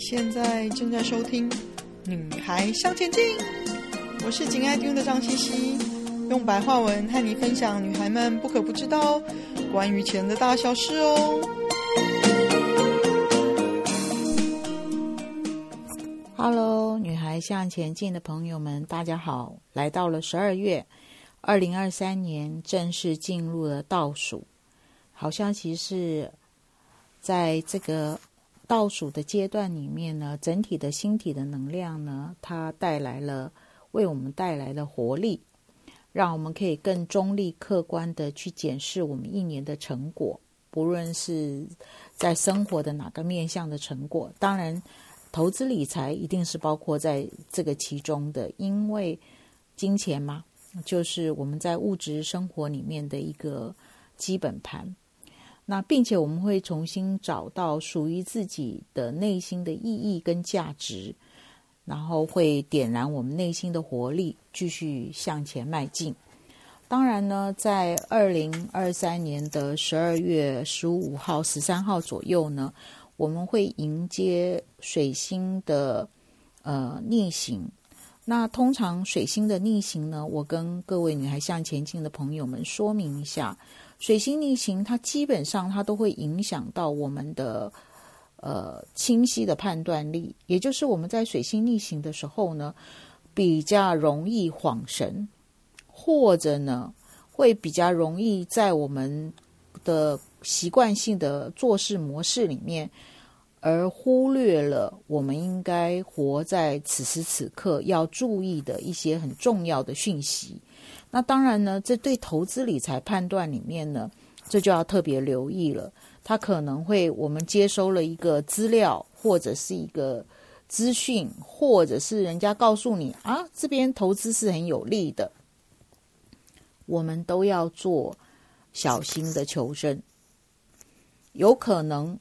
现在正在收听《女孩向前进》，我是紧爱听的张茜茜，用白话文和你分享女孩们不可不知道关于钱的大小事哦。Hello，女孩向前进的朋友们，大家好！来到了十二月，二零二三年正式进入了倒数，好像其实在这个。倒数的阶段里面呢，整体的星体的能量呢，它带来了为我们带来了活力，让我们可以更中立、客观的去检视我们一年的成果，不论是在生活的哪个面向的成果。当然，投资理财一定是包括在这个其中的，因为金钱嘛，就是我们在物质生活里面的一个基本盘。那并且我们会重新找到属于自己的内心的意义跟价值，然后会点燃我们内心的活力，继续向前迈进。当然呢，在二零二三年的十二月十五号、十三号左右呢，我们会迎接水星的呃逆行。那通常水星的逆行呢，我跟各位女孩向前进的朋友们说明一下。水星逆行，它基本上它都会影响到我们的呃清晰的判断力，也就是我们在水星逆行的时候呢，比较容易恍神，或者呢会比较容易在我们的习惯性的做事模式里面，而忽略了我们应该活在此时此刻要注意的一些很重要的讯息。那当然呢，这对投资理财判断里面呢，这就要特别留意了。它可能会，我们接收了一个资料，或者是一个资讯，或者是人家告诉你啊，这边投资是很有利的，我们都要做小心的求证。有可能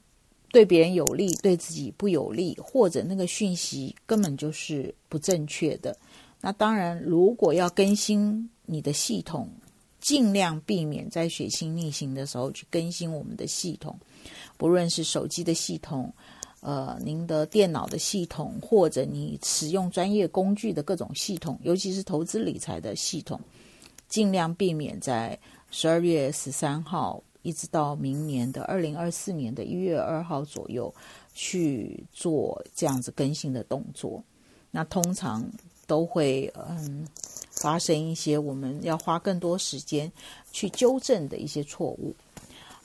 对别人有利，对自己不有利，或者那个讯息根本就是不正确的。那当然，如果要更新你的系统，尽量避免在血清逆行的时候去更新我们的系统，不论是手机的系统，呃，您的电脑的系统，或者你使用专业工具的各种系统，尤其是投资理财的系统，尽量避免在十二月十三号一直到明年的二零二四年的一月二号左右去做这样子更新的动作。那通常。都会嗯发生一些我们要花更多时间去纠正的一些错误。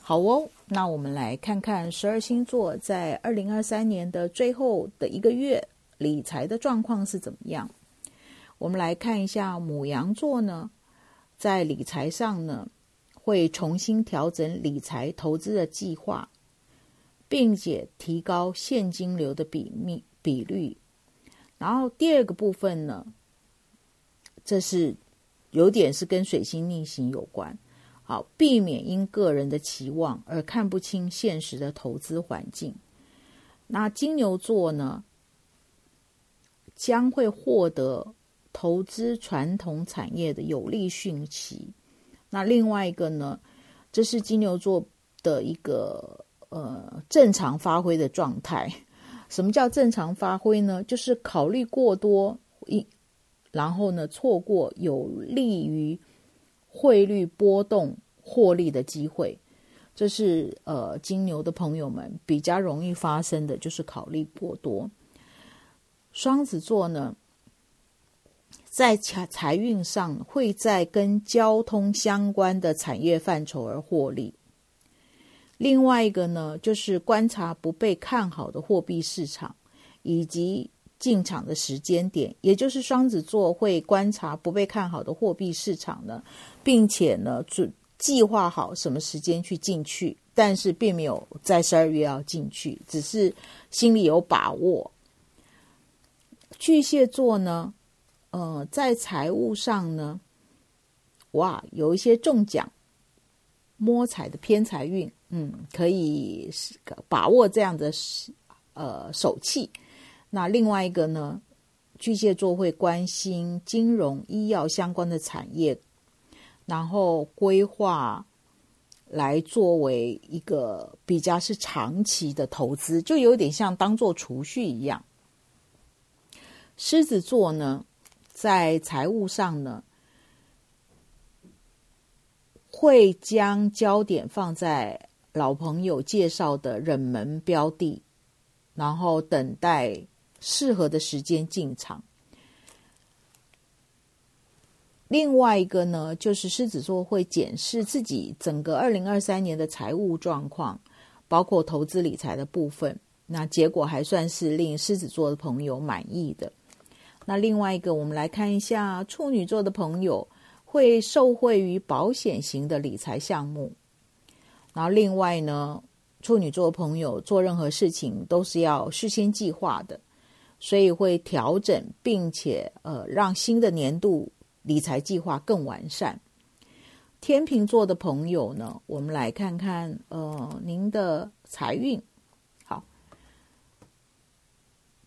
好哦，那我们来看看十二星座在二零二三年的最后的一个月理财的状况是怎么样。我们来看一下母羊座呢，在理财上呢会重新调整理财投资的计划，并且提高现金流的比密比率。然后第二个部分呢，这是有点是跟水星逆行有关，好，避免因个人的期望而看不清现实的投资环境。那金牛座呢，将会获得投资传统产业的有利讯息。那另外一个呢，这是金牛座的一个呃正常发挥的状态。什么叫正常发挥呢？就是考虑过多，一然后呢错过有利于汇率波动获利的机会，这是呃金牛的朋友们比较容易发生的，就是考虑过多。双子座呢，在财财运上会在跟交通相关的产业范畴而获利。另外一个呢，就是观察不被看好的货币市场，以及进场的时间点，也就是双子座会观察不被看好的货币市场呢，并且呢，准计划好什么时间去进去，但是并没有在十二月要进去，只是心里有把握。巨蟹座呢，呃，在财务上呢，哇，有一些中奖、摸彩的偏财运。嗯，可以把握这样的呃手气。那另外一个呢，巨蟹座会关心金融、医药相关的产业，然后规划来作为一个比较是长期的投资，就有点像当做储蓄一样。狮子座呢，在财务上呢，会将焦点放在老朋友介绍的冷门标的，然后等待适合的时间进场。另外一个呢，就是狮子座会检视自己整个二零二三年的财务状况，包括投资理财的部分。那结果还算是令狮子座的朋友满意的。那另外一个，我们来看一下处女座的朋友会受惠于保险型的理财项目。然后另外呢，处女座朋友做任何事情都是要事先计划的，所以会调整，并且呃让新的年度。理财计划更完善。天秤座的朋友呢，我们来看看，呃，您的财运。好，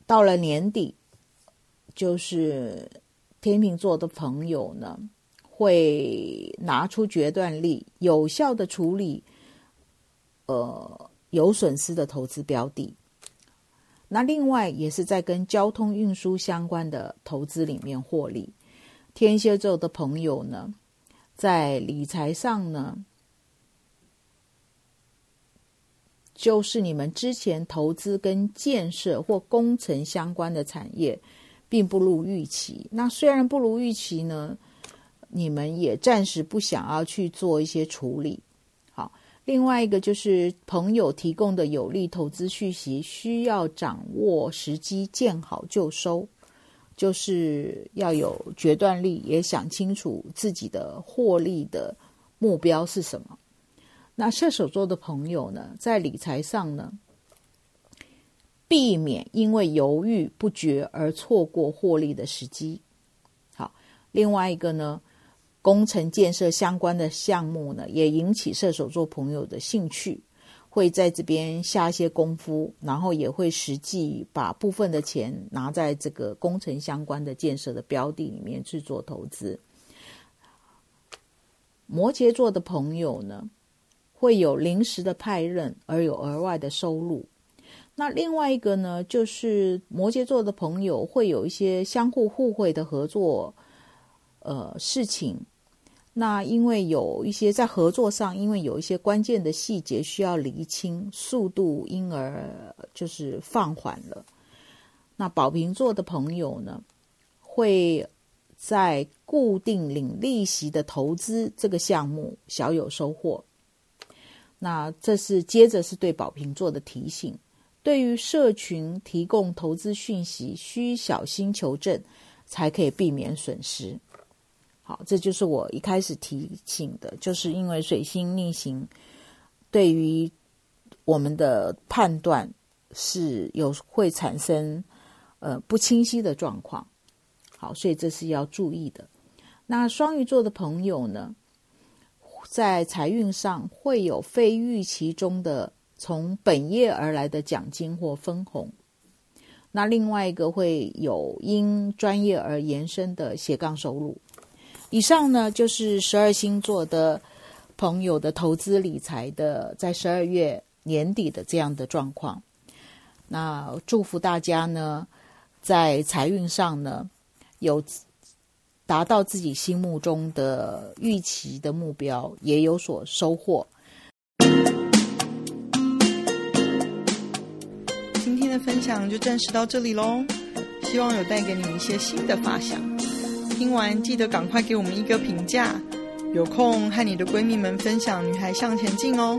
到了年底，就是天秤座的朋友呢，会拿出决断力，有效的处理，呃，有损失的投资标的。那另外也是在跟交通运输相关的投资里面获利。天蝎座的朋友呢，在理财上呢，就是你们之前投资跟建设或工程相关的产业，并不如预期。那虽然不如预期呢，你们也暂时不想要去做一些处理。另外一个就是朋友提供的有利投资讯息，需要掌握时机，见好就收。就是要有决断力，也想清楚自己的获利的目标是什么。那射手座的朋友呢，在理财上呢，避免因为犹豫不决而错过获利的时机。好，另外一个呢，工程建设相关的项目呢，也引起射手座朋友的兴趣。会在这边下一些功夫，然后也会实际把部分的钱拿在这个工程相关的建设的标的里面去做投资。摩羯座的朋友呢，会有临时的派任而有额外的收入。那另外一个呢，就是摩羯座的朋友会有一些相互互惠的合作，呃，事情。那因为有一些在合作上，因为有一些关键的细节需要厘清，速度因而就是放缓了。那宝瓶座的朋友呢，会在固定领利息的投资这个项目小有收获。那这是接着是对宝瓶座的提醒，对于社群提供投资讯息，需小心求证，才可以避免损失。好，这就是我一开始提醒的，就是因为水星逆行，对于我们的判断是有会产生呃不清晰的状况。好，所以这是要注意的。那双鱼座的朋友呢，在财运上会有非预期中的从本业而来的奖金或分红。那另外一个会有因专业而延伸的斜杠收入。以上呢，就是十二星座的朋友的投资理财的，在十二月年底的这样的状况。那祝福大家呢，在财运上呢，有达到自己心目中的预期的目标，也有所收获。今天的分享就暂时到这里喽，希望有带给你一些新的发想。听完记得赶快给我们一个评价，有空和你的闺蜜们分享《女孩向前进》哦。